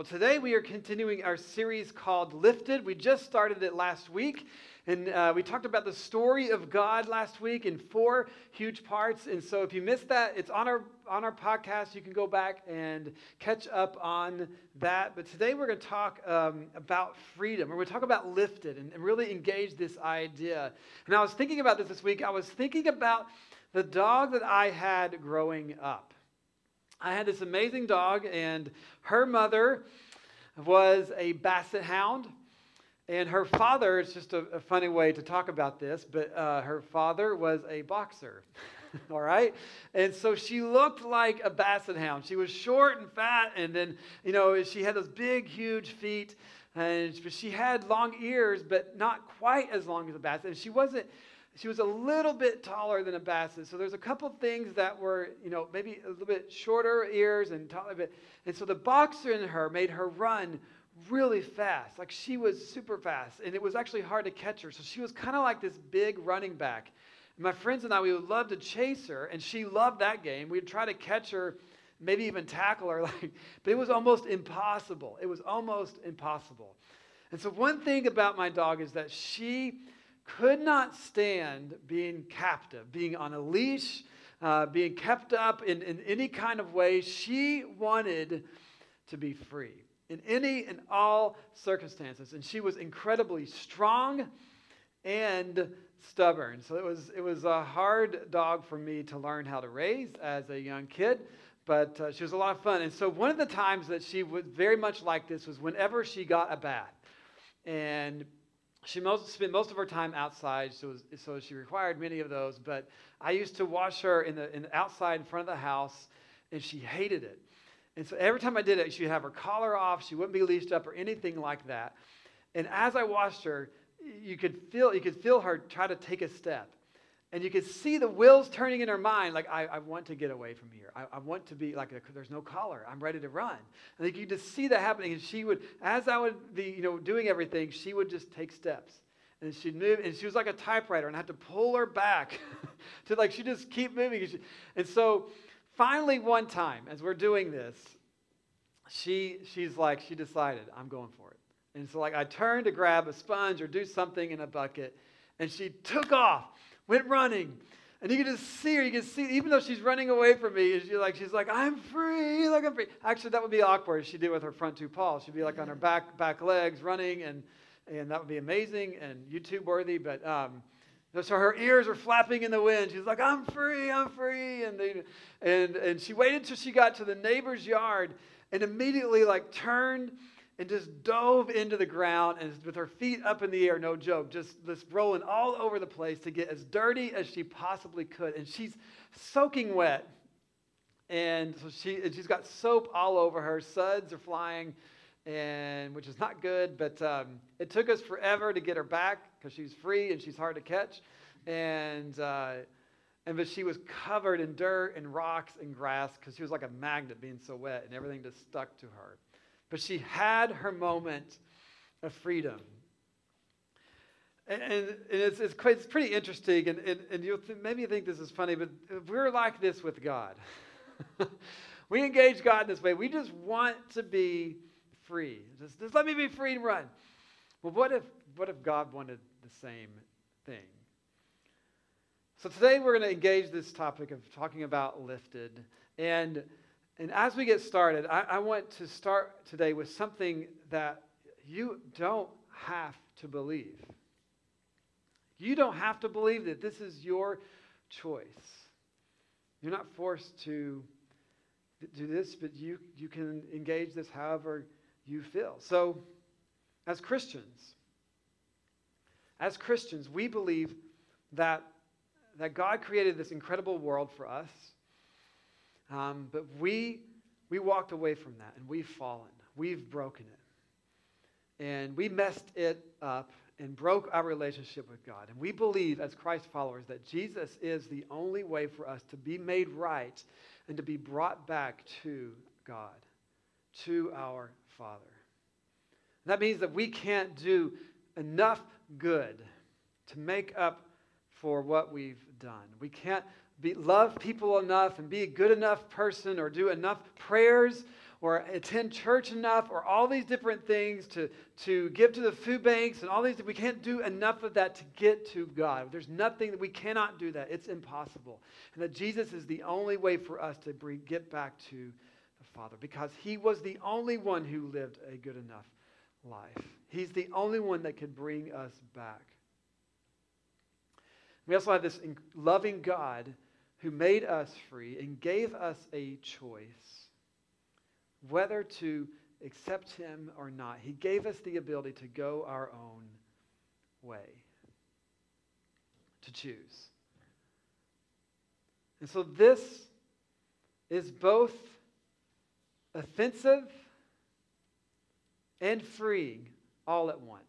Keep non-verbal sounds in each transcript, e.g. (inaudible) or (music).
Well, today we are continuing our series called Lifted. We just started it last week, and uh, we talked about the story of God last week in four huge parts. And so, if you missed that, it's on our on our podcast. You can go back and catch up on that. But today we're going to talk um, about freedom. We're going to talk about lifted and, and really engage this idea. And I was thinking about this this week. I was thinking about the dog that I had growing up. I had this amazing dog, and her mother was a basset hound. And her father, it's just a, a funny way to talk about this, but uh, her father was a boxer. (laughs) all right? And so she looked like a basset hound. She was short and fat, and then, you know, she had those big, huge feet. And she had long ears, but not quite as long as a basset. And she wasn't she was a little bit taller than a basset. So there's a couple things that were, you know, maybe a little bit shorter ears and taller bit. And so the boxer in her made her run really fast. Like she was super fast. And it was actually hard to catch her. So she was kind of like this big running back. And my friends and I, we would love to chase her. And she loved that game. We'd try to catch her, maybe even tackle her. (laughs) Like, but it was almost impossible. It was almost impossible. And so one thing about my dog is that she could not stand being captive, being on a leash, uh, being kept up in, in any kind of way. She wanted to be free in any and all circumstances. And she was incredibly strong and stubborn. So it was, it was a hard dog for me to learn how to raise as a young kid. But uh, she was a lot of fun. And so one of the times that she was very much like this was whenever she got a bath. And she most, spent most of her time outside, so, was, so she required many of those. But I used to wash her in the, in the outside in front of the house, and she hated it. And so every time I did it, she'd have her collar off. She wouldn't be leashed up or anything like that. And as I washed her, you could feel you could feel her try to take a step. And you could see the wheels turning in her mind, like, I, I want to get away from here. I, I want to be like, there's no collar. I'm ready to run. And you could just see that happening. And she would, as I would be, you know, doing everything, she would just take steps. And she'd move, and she was like a typewriter, and I had to pull her back (laughs) to like, she just keep moving. And, she, and so finally, one time, as we're doing this, she, she's like, she decided, I'm going for it. And so, like, I turned to grab a sponge or do something in a bucket, and she took off went running. And you can just see her. You can see, even though she's running away from me, she's like, she's like, I'm free, like I'm free. Actually, that would be awkward. if She did with her front two paws. She'd be like on her back back legs running, and and that would be amazing and YouTube worthy. But um, so her ears are flapping in the wind. She's like, I'm free, I'm free. And they, and and she waited until she got to the neighbor's yard, and immediately like turned and just dove into the ground and with her feet up in the air, no joke, just, just rolling all over the place to get as dirty as she possibly could. And she's soaking wet. And so she, and she's got soap all over her. Suds are flying, and which is not good. But um, it took us forever to get her back because she's free and she's hard to catch. And uh, and but she was covered in dirt and rocks and grass because she was like a magnet being so wet, and everything just stuck to her. But she had her moment of freedom. And, and it's, it's, quite, it's pretty interesting, and, and, and you'll th- maybe you think this is funny, but we're like this with God. (laughs) we engage God in this way. We just want to be free. Just, just let me be free and run. Well, what if, what if God wanted the same thing? So today we're going to engage this topic of talking about lifted. And and as we get started, I, I, want to start today with something that you don't have to believe. You don't have to believe that this is your choice. You're not forced to do this, but you, you can engage this however you feel. So, as Christians, as Christians, we believe that, that God created this incredible world for us um, but we, we walked away from that and we've fallen. We've broken it. And we messed it up and broke our relationship with God. And we believe, as Christ followers, that Jesus is the only way for us to be made right and to be brought back to God, to our Father. That means that we can't do enough good to make up for what we've done. We can't be, love people enough and be a good enough person or do enough prayers or attend church enough or all these different things to, to give to the food banks and all these. We can't do enough of that to get to God. There's nothing that we cannot do that. It's impossible. And that Jesus is the only way for us to bring, get back to the Father because he was the only one who lived a good enough life. He's the only one that could bring us back. We also have this loving God who made us free and gave us a choice whether to accept him or not. He gave us the ability to go our own way, to choose. And so this is both offensive and freeing all at once.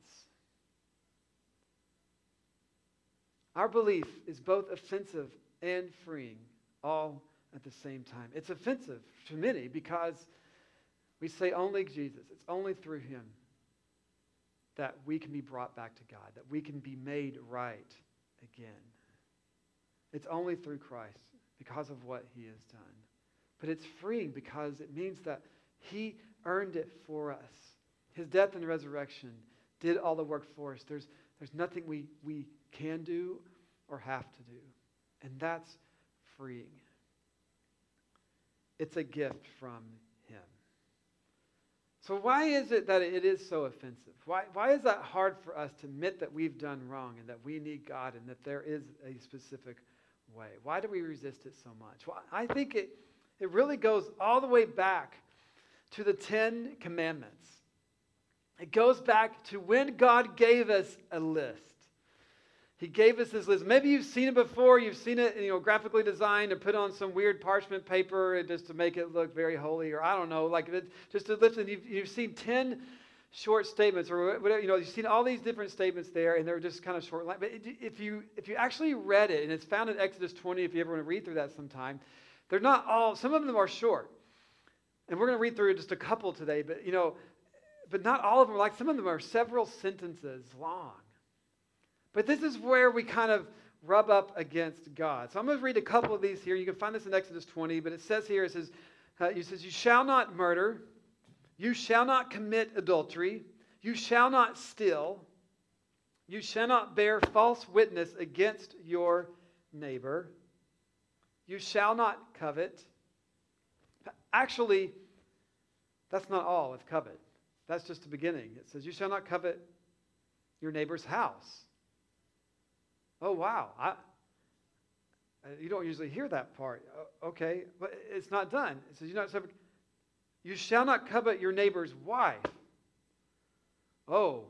Our belief is both offensive and freeing all at the same time. It's offensive to many because we say only Jesus, it's only through him that we can be brought back to God, that we can be made right again. It's only through Christ because of what he has done. But it's freeing because it means that he earned it for us. His death and resurrection did all the work for us. There's, there's nothing we, we can do or have to do. And that's freeing. It's a gift from Him. So, why is it that it is so offensive? Why, why is that hard for us to admit that we've done wrong and that we need God and that there is a specific way? Why do we resist it so much? Well, I think it, it really goes all the way back to the Ten Commandments. It goes back to when God gave us a list. He gave us this list. Maybe you've seen it before. You've seen it, you know, graphically designed and put on some weird parchment paper just to make it look very holy, or I don't know, like just to listen. You've, you've seen ten short statements, or whatever. You know, you've seen all these different statements there, and they're just kind of short. But if you if you actually read it, and it's found in Exodus 20, if you ever want to read through that sometime, they're not all. Some of them are short, and we're going to read through just a couple today. But you know, but not all of them like. Some of them are several sentences long. But this is where we kind of rub up against God. So I'm going to read a couple of these here. You can find this in Exodus 20, but it says here, it says, uh, it says, You shall not murder, you shall not commit adultery, you shall not steal, you shall not bear false witness against your neighbor, you shall not covet. Actually, that's not all with covet. That's just the beginning. It says, You shall not covet your neighbor's house. Oh, wow. I, you don't usually hear that part. Okay, but it's not done. It says, you, not, you shall not covet your neighbor's wife. Oh,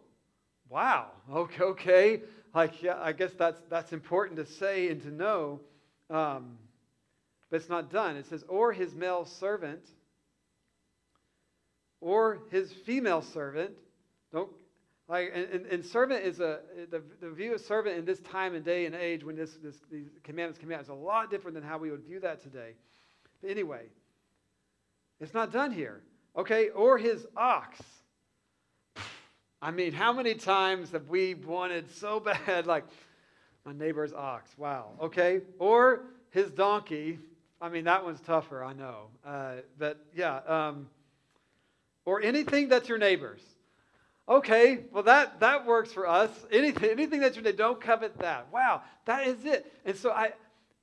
wow. (laughs) Okay, okay. Like, yeah, I guess that's, that's important to say and to know. Um, but it's not done. It says, or his male servant, or his female servant. Don't like, and, and, servant is a, the, the view of servant in this time and day and age when this, this, these commandments come out is a lot different than how we would view that today. But anyway, it's not done here. Okay, or his ox. I mean, how many times have we wanted so (laughs) bad, like, my neighbor's ox? Wow. Okay, or his donkey. I mean, that one's tougher, I know. Uh, but yeah, um, or anything that's your neighbor's. Okay, well that that works for us. Anything anything that you don't covet that. Wow, that is it. And so I,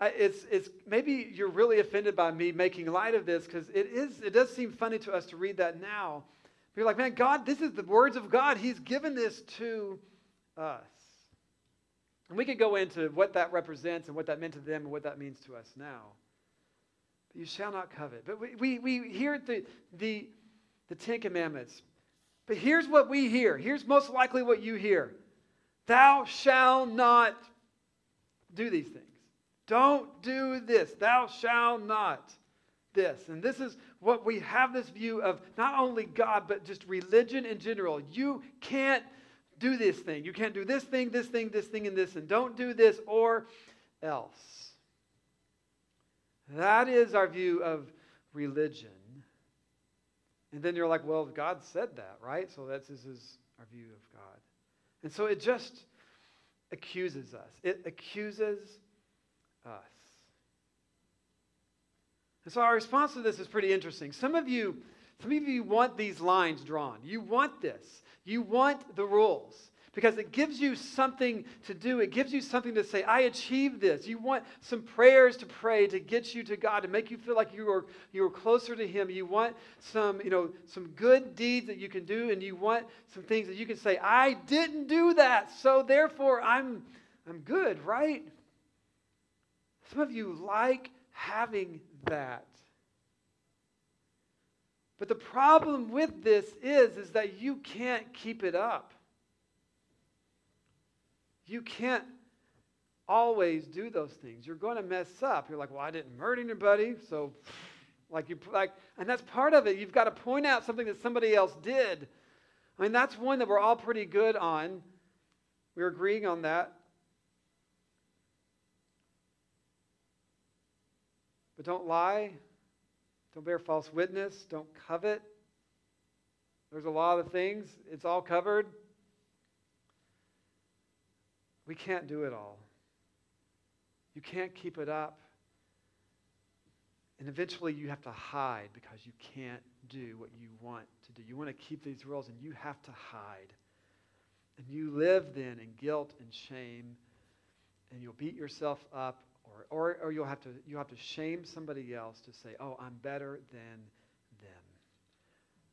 I it's it's maybe you're really offended by me making light of this because it is it does seem funny to us to read that now. But you're like, man, God, this is the words of God. He's given this to us. And we could go into what that represents and what that meant to them and what that means to us now. But you shall not covet. But we, we, we hear the, the, the Ten Commandments but here's what we hear. Here's most likely what you hear Thou shalt not do these things. Don't do this. Thou shalt not this. And this is what we have this view of not only God, but just religion in general. You can't do this thing. You can't do this thing, this thing, this thing, and this, and don't do this or else. That is our view of religion. And then you're like, well, God said that, right? So that's this is our view of God. And so it just accuses us. It accuses us. And so our response to this is pretty interesting. Some of you, Some of you want these lines drawn. You want this. You want the rules because it gives you something to do. It gives you something to say, I achieved this. You want some prayers to pray to get you to God, to make you feel like you are, you are closer to Him. You want some, you know, some good deeds that you can do, and you want some things that you can say, I didn't do that, so therefore I'm, I'm good, right? Some of you like having that. But the problem with this is, is that you can't keep it up. You can't always do those things. You're going to mess up. You're like, well, I didn't murder anybody, so like you like, and that's part of it. You've got to point out something that somebody else did. I mean, that's one that we're all pretty good on. We're agreeing on that. But don't lie. Don't bear false witness. Don't covet. There's a lot of things. It's all covered. We can't do it all. You can't keep it up. And eventually you have to hide because you can't do what you want to do. You want to keep these rules and you have to hide. And you live then in guilt and shame, and you'll beat yourself up, or, or, or you'll, have to, you'll have to shame somebody else to say, oh, I'm better than them.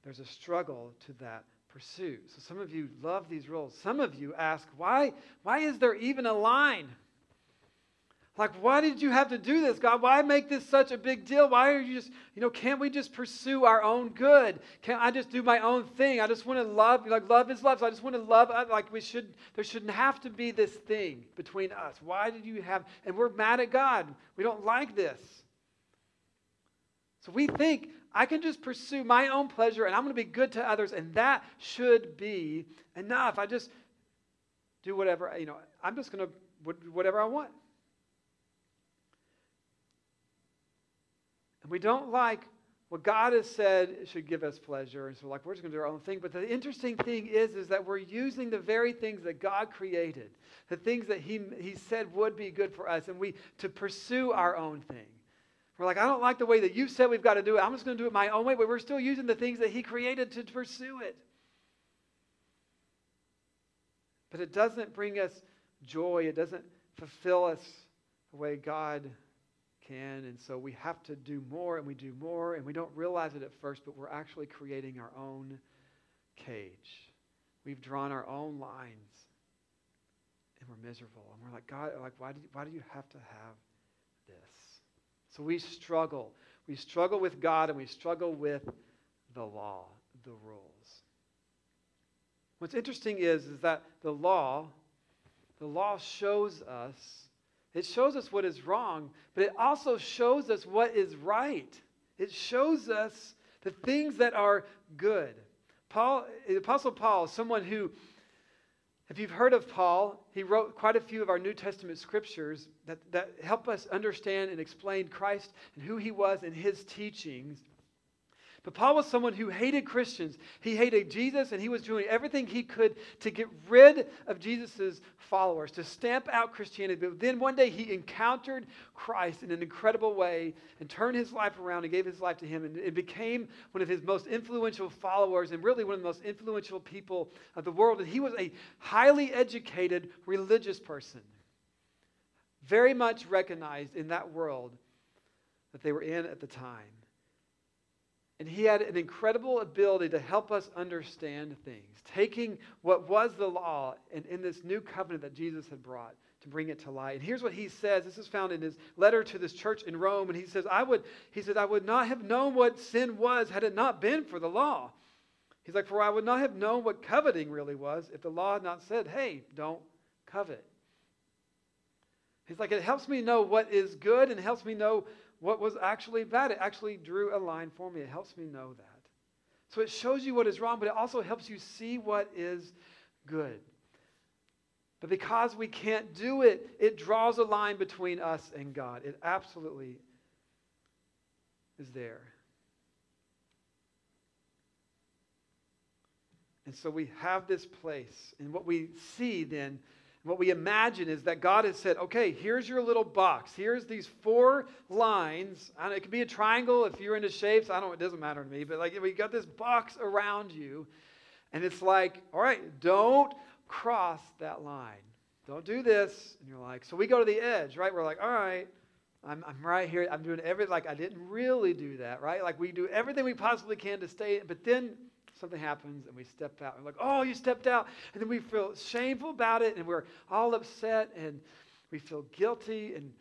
There's a struggle to that pursue. So some of you love these roles. Some of you ask, why, why is there even a line? Like, why did you have to do this, God? Why make this such a big deal? Why are you just, you know, can't we just pursue our own good? Can't I just do my own thing? I just want to love, like, love is love. So I just want to love, uh, like, we should, there shouldn't have to be this thing between us. Why did you have, and we're mad at God. We don't like this. So we think, I can just pursue my own pleasure and I'm going to be good to others, and that should be enough. I just do whatever, you know, I'm just going to, whatever I want. And we don't like what God has said should give us pleasure, and so like we're just going to do our own thing. But the interesting thing is, is that we're using the very things that God created, the things that He He said would be good for us, and we to pursue our own thing. We're like, I don't like the way that you said we've got to do it. I'm just going to do it my own way. But we're still using the things that He created to pursue it. But it doesn't bring us joy, it doesn't fulfill us the way God can. And so we have to do more and we do more, and we don't realize it at first, but we're actually creating our own cage. We've drawn our own lines, and we're miserable. And we're like, God, like, why do you, why do you have to have this? So we struggle. We struggle with God and we struggle with the law, the rules. What's interesting is, is that the law, the law shows us, it shows us what is wrong, but it also shows us what is right. It shows us the things that are good. Paul, the Apostle Paul, someone who if you've heard of Paul, he wrote quite a few of our New Testament scriptures that, that help us understand and explain Christ and who he was and his teachings. But Paul was someone who hated Christians. He hated Jesus, and he was doing everything he could to get rid of Jesus' followers, to stamp out Christianity. But then one day he encountered Christ in an incredible way and turned his life around and gave his life to him and, and became one of his most influential followers and really one of the most influential people of the world. And he was a highly educated religious person, very much recognized in that world that they were in at the time. And he had an incredible ability to help us understand things, taking what was the law and in this new covenant that Jesus had brought to bring it to light. And here's what he says. This is found in his letter to this church in Rome. And he says, I would, he said, I would not have known what sin was had it not been for the law. He's like, for I would not have known what coveting really was if the law had not said, hey, don't covet. He's like, it helps me know what is good and helps me know what was actually bad. It actually drew a line for me. It helps me know that. So it shows you what is wrong, but it also helps you see what is good. But because we can't do it, it draws a line between us and God. It absolutely is there. And so we have this place. And what we see then What we imagine is that God has said, okay, here's your little box. Here's these four lines. And it could be a triangle if you're into shapes. I don't, it doesn't matter to me. But like we got this box around you. And it's like, all right, don't cross that line. Don't do this. And you're like, so we go to the edge, right? We're like, all right, I'm, I'm right here. I'm doing everything. Like, I didn't really do that, right? Like, we do everything we possibly can to stay. But then something happens and we step out. And we're like, oh, you stepped out. And then we feel shameful about it and we're all upset and we feel guilty and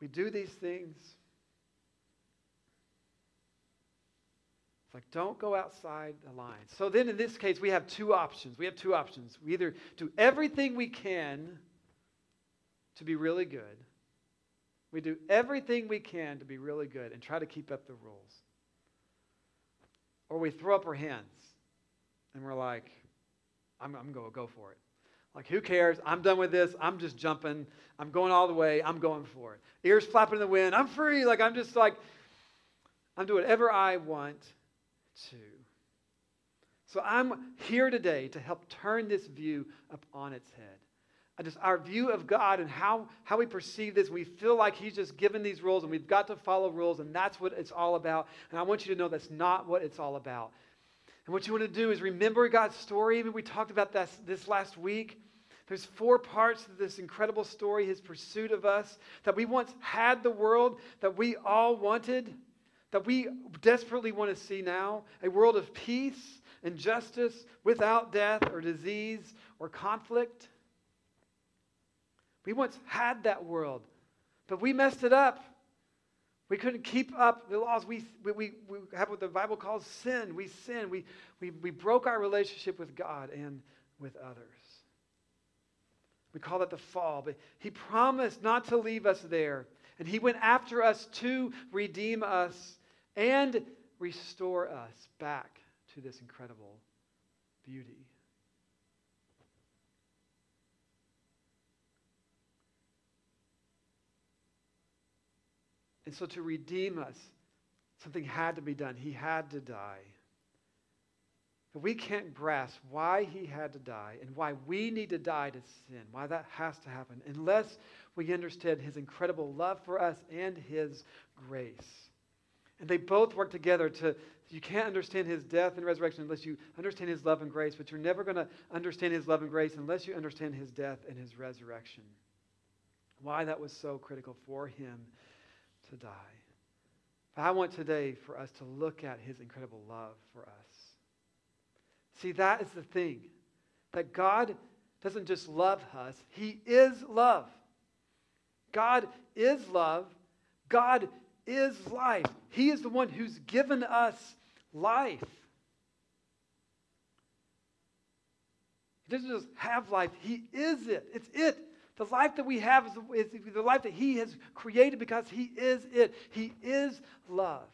we do these things. It's like, don't go outside the lines. So then in this case, we have two options. We have two options. We either do everything we can to be really good, we do everything we can to be really good and try to keep up the rules. Or we throw up our hands and we're like, I'm, I'm going to go for it. Like, who cares? I'm done with this. I'm just jumping. I'm going all the way. I'm going for it. Ears flapping in the wind. I'm free. Like, I'm just like, I'm doing whatever I want to. So I'm here today to help turn this view up on its head. Just our view of God and how, how we perceive this, we feel like He's just given these rules and we've got to follow rules, and that's what it's all about. And I want you to know that's not what it's all about. And what you want to do is remember God's story. We talked about this, this last week. There's four parts to this incredible story, his pursuit of us, that we once had the world that we all wanted that we desperately want to see now a world of peace and justice without death or disease or conflict. We once had that world, but we messed it up. We couldn't keep up the laws. We, we, we have what the Bible calls sin. We sin. We, we, we broke our relationship with God and with others. We call that the fall. But He promised not to leave us there. And He went after us to redeem us and restore us back to this incredible beauty. And so, to redeem us, something had to be done. He had to die. But we can't grasp why he had to die and why we need to die to sin, why that has to happen, unless we understand his incredible love for us and his grace. And they both work together to, you can't understand his death and resurrection unless you understand his love and grace, but you're never going to understand his love and grace unless you understand his death and his resurrection. Why that was so critical for him to die. But I want today for us to look at his incredible love for us. See, that is the thing that God doesn't just love us, he is love. God is love. God is life. He is the one who's given us life. He doesn't just have life, He is it. It's it. The life that we have is the, is the life that He has created because He is it. He is love.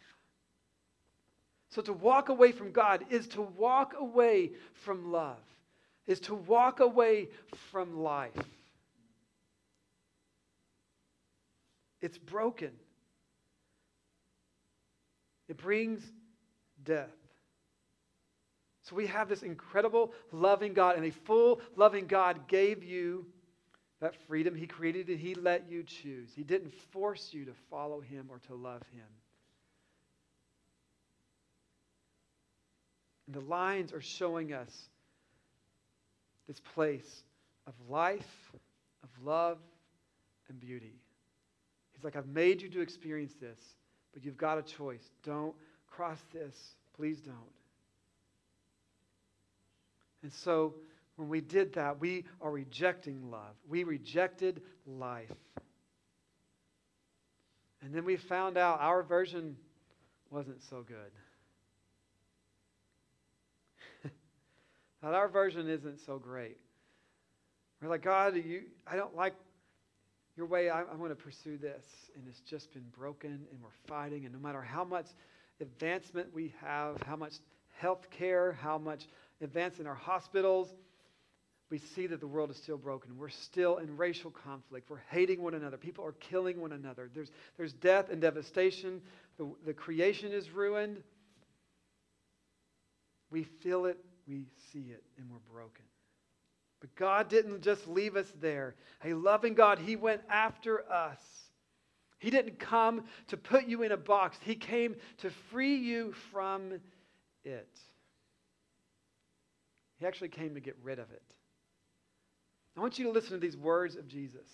So to walk away from God is to walk away from love, is to walk away from life. It's broken. It brings death. So we have this incredible loving God, and a full loving God gave you that freedom. He created He let you choose. He didn't force you to follow Him or to love Him. And the lines are showing us this place of life, of love, and beauty. He's like, I've made you to experience this. But you've got a choice. Don't cross this. Please don't. And so when we did that, we are rejecting love. We rejected life. And then we found out our version wasn't so good. (laughs) that our version isn't so great. We're like, God, you, I don't like your way, I, I want to pursue this. And it's just been broken, and we're fighting. And no matter how much advancement we have, how much health care, how much advance in our hospitals, we see that the world is still broken. We're still in racial conflict. We're hating one another. People are killing one another. There's, there's death and devastation. The, the creation is ruined. We feel it, we see it, and we're broken But God didn't just leave us there. A loving God, He went after us. He didn't come to put you in a box, He came to free you from it. He actually came to get rid of it. I want you to listen to these words of Jesus.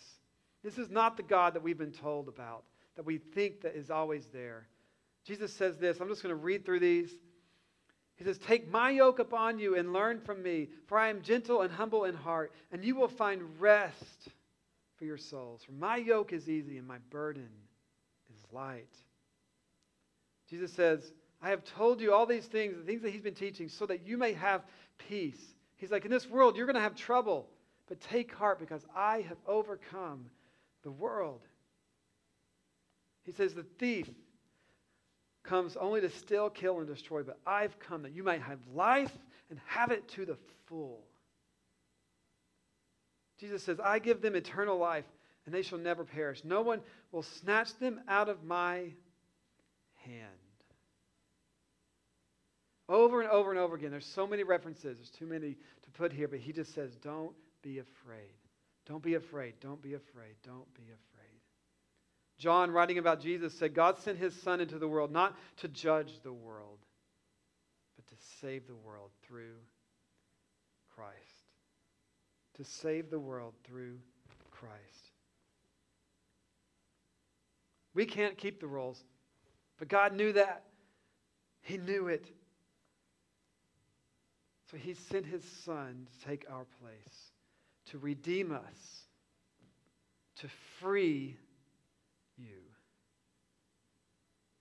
This is not the God that we've been told about, that we think that is always there. Jesus says this. I'm just going to read through these. He says, Take my yoke upon you and learn from me, for I am gentle and humble in heart, and you will find rest for your souls. For my yoke is easy and my burden is light. Jesus says, I have told you all these things, the things that he's been teaching, so that you may have peace. He's like, In this world, you're going to have trouble, but take heart because I have overcome the world. He says, The thief comes only to steal, kill, and destroy, but I've come that you might have life and have it to the full. Jesus says, I give them eternal life, and they shall never perish. No one will snatch them out of my hand. Over and over and over again, there's so many references, there's too many to put here, but he just says, Don't be afraid. Don't be afraid. Don't be afraid. Don't be afraid. John, writing about Jesus, said, God sent his Son into the world not to judge the world, but to save the world through Christ. To save the world through Christ. We can't keep the rules, but God knew that. He knew it. So he sent his Son to take our place, to redeem us, to free you.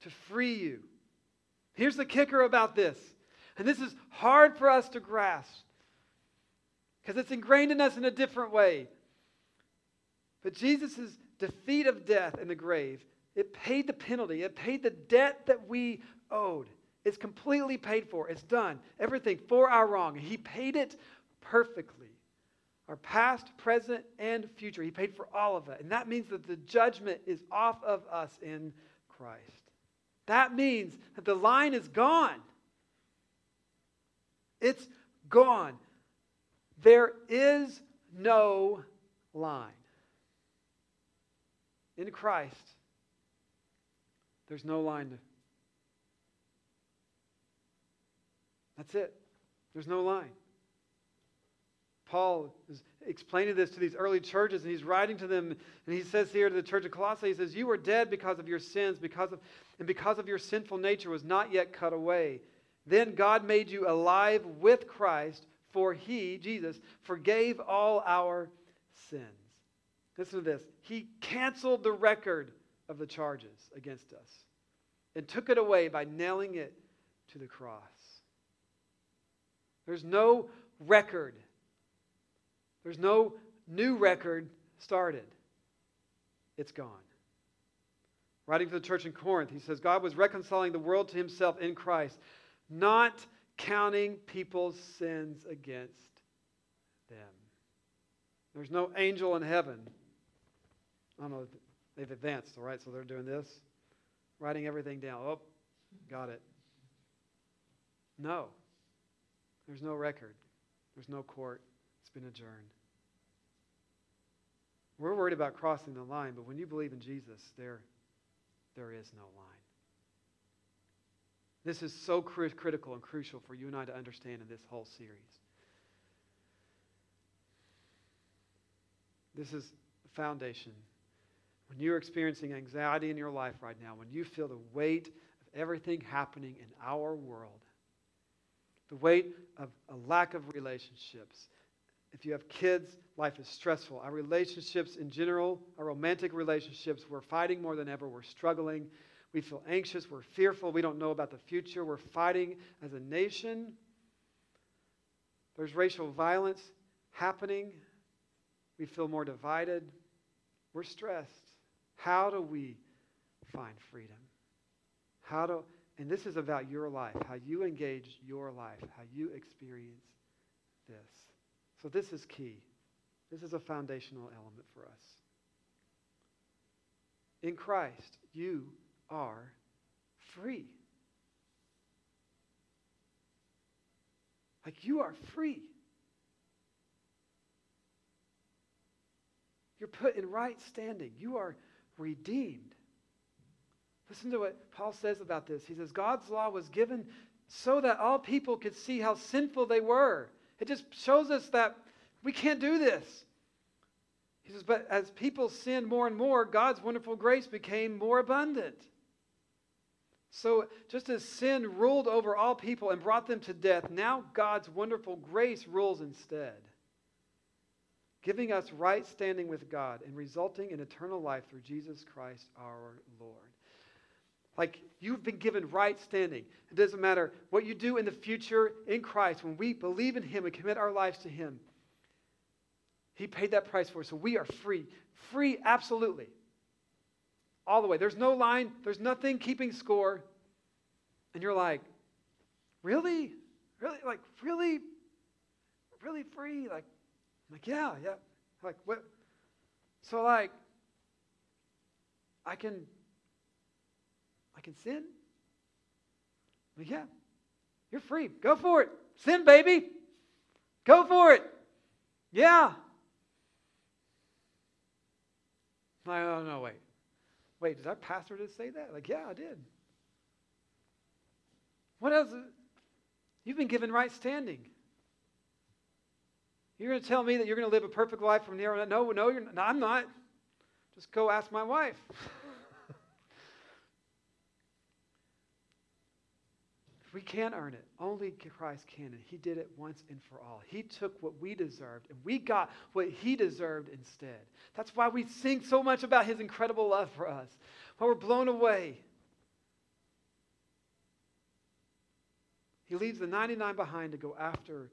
To free you. Here's the kicker about this, and this is hard for us to grasp because it's ingrained in us in a different way. But Jesus' defeat of death in the grave, it paid the penalty, it paid the debt that we owed. It's completely paid for. It's done. Everything for our wrong. He paid it perfectly our past, present, and future. He paid for all of it. And that means that the judgment is off of us in Christ. That means that the line is gone. It's gone. There is no line. In Christ, there's no line. That's it. There's no line. Paul is explaining this to these early churches, and he's writing to them, and he says here to the church of Colossae, he says, You were dead because of your sins, because of, and because of your sinful nature was not yet cut away. Then God made you alive with Christ, for he, Jesus, forgave all our sins. Listen to this. He canceled the record of the charges against us and took it away by nailing it to the cross. There's no record there's no new record started, it's gone. Writing to the church in Corinth, he says, God was reconciling the world to himself in Christ, not counting people's sins against them. There's no angel in heaven. I don't know, they've advanced, all right? So they're doing this, writing everything down. Oh, got it. No. There's no record, there's no court been adjourned. We're worried about crossing the line, but when you believe in Jesus, there, there is no line. This is so critical and crucial for you and I to understand in this whole series. This is the foundation. When you're experiencing anxiety in your life right now, when you feel the weight of everything happening in our world, the weight of a lack of relationships, if you have kids, life is stressful. Our relationships in general, our romantic relationships, we're fighting more than ever. We're struggling. We feel anxious. We're fearful. We don't know about the future. We're fighting as a nation. There's racial violence happening. We feel more divided. We're stressed. How do we find freedom? How do, and this is about your life, how you engage your life, how you experience this. So, this is key. This is a foundational element for us. In Christ, you are free. Like, you are free. You're put in right standing. You are redeemed. Listen to what Paul says about this. He says, God's law was given so that all people could see how sinful they were. It just shows us that we can't do this. He says, but as people sinned more and more, God's wonderful grace became more abundant. So, just as sin ruled over all people and brought them to death, now God's wonderful grace rules instead, giving us right standing with God and resulting in eternal life through Jesus Christ our Lord. Like you've been given right standing. It doesn't matter what you do in the future in Christ. When we believe in Him and commit our lives to Him, He paid that price for us. So we are free. Free, absolutely all the way. There's no line, there's nothing keeping score. And you're like, really? Really? Like, really? Really free? Like, I'm like, yeah, yeah. Like, what? So, like, I can, I can sin? I'm yeah, you're free. Go for it. Sin, baby. Go for it. Yeah. I oh, don't know, wait. Wait, did our pastor just say that? Like, yeah, I did. What else? You've been given right standing. You're going to tell me that you're going to live a perfect life from here on? No, no, you're not. No, I'm not. Just go ask my wife. We can't earn it. Only Christ can. And He did it once and for all. He took what we deserved, and we got what He deserved instead. That's why we sing so much about His incredible love for us. Why we're blown away. He leaves the 99 behind to go after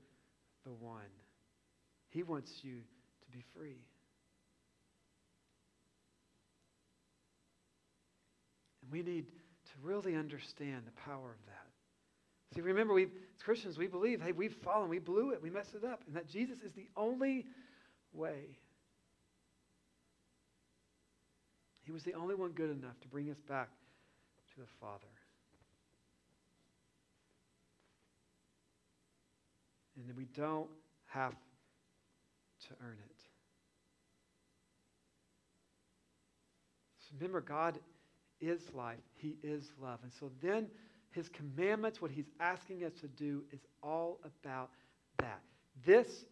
the one. He wants you to be free. And we need to really understand the power of that. See, remember, we as Christians, we believe, hey, we've fallen, we blew it, we messed it up, and that Jesus is the only way. He was the only one good enough to bring us back to the Father. And we don't have to earn it. So remember, God is life, He is love. And so then his commandments, what he's asking us to do, is all about that. This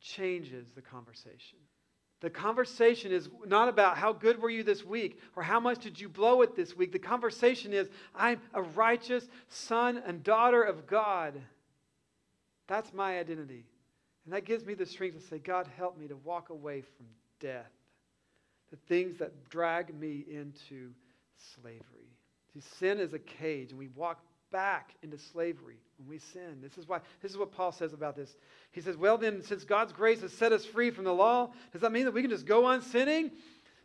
changes the conversation. The conversation is not about how good were you this week or how much did you blow it this week. The conversation is I'm a righteous son and daughter of God. That's my identity. And that gives me the strength to say, God, help me to walk away from death, the things that drag me into slavery. See, sin is a cage, and we walk back into slavery when we sin. This is why this is what Paul says about this. He says, Well, then, since God's grace has set us free from the law, does that mean that we can just go on sinning?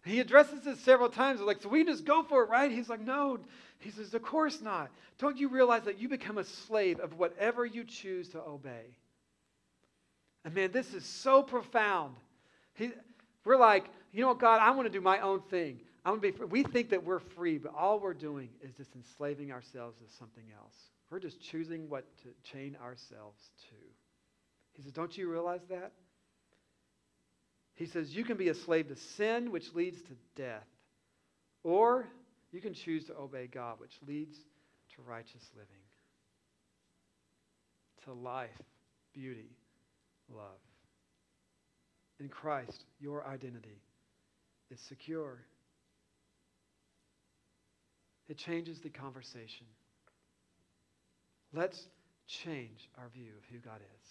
He addresses this several times. Like, so we just go for it, right? He's like, No. He says, Of course not. Don't you realize that you become a slave of whatever you choose to obey? And man, this is so profound. He, we're like, you know what, God, I want to do my own thing. I'm gonna be free. We think that we're free, but all we're doing is just enslaving ourselves to something else. We're just choosing what to chain ourselves to. He says, Don't you realize that? He says, You can be a slave to sin, which leads to death, or you can choose to obey God, which leads to righteous living, to life, beauty, love. In Christ, your identity is secure. It changes the conversation. Let's change our view of who God is.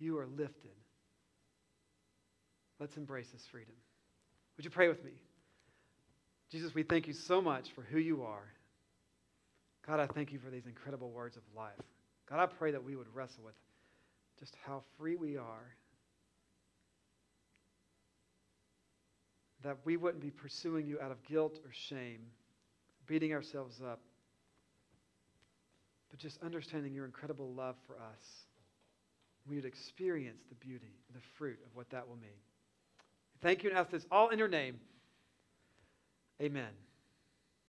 You are lifted. Let's embrace this freedom. Would you pray with me? Jesus, we thank you so much for who you are. God, I thank you for these incredible words of life. God, I pray that we would wrestle with just how free we are that we wouldn't be pursuing you out of guilt or shame, beating ourselves up, but just understanding your incredible love for us. We would experience the beauty the fruit of what that will mean. Thank you and ask this all in your name. Amen.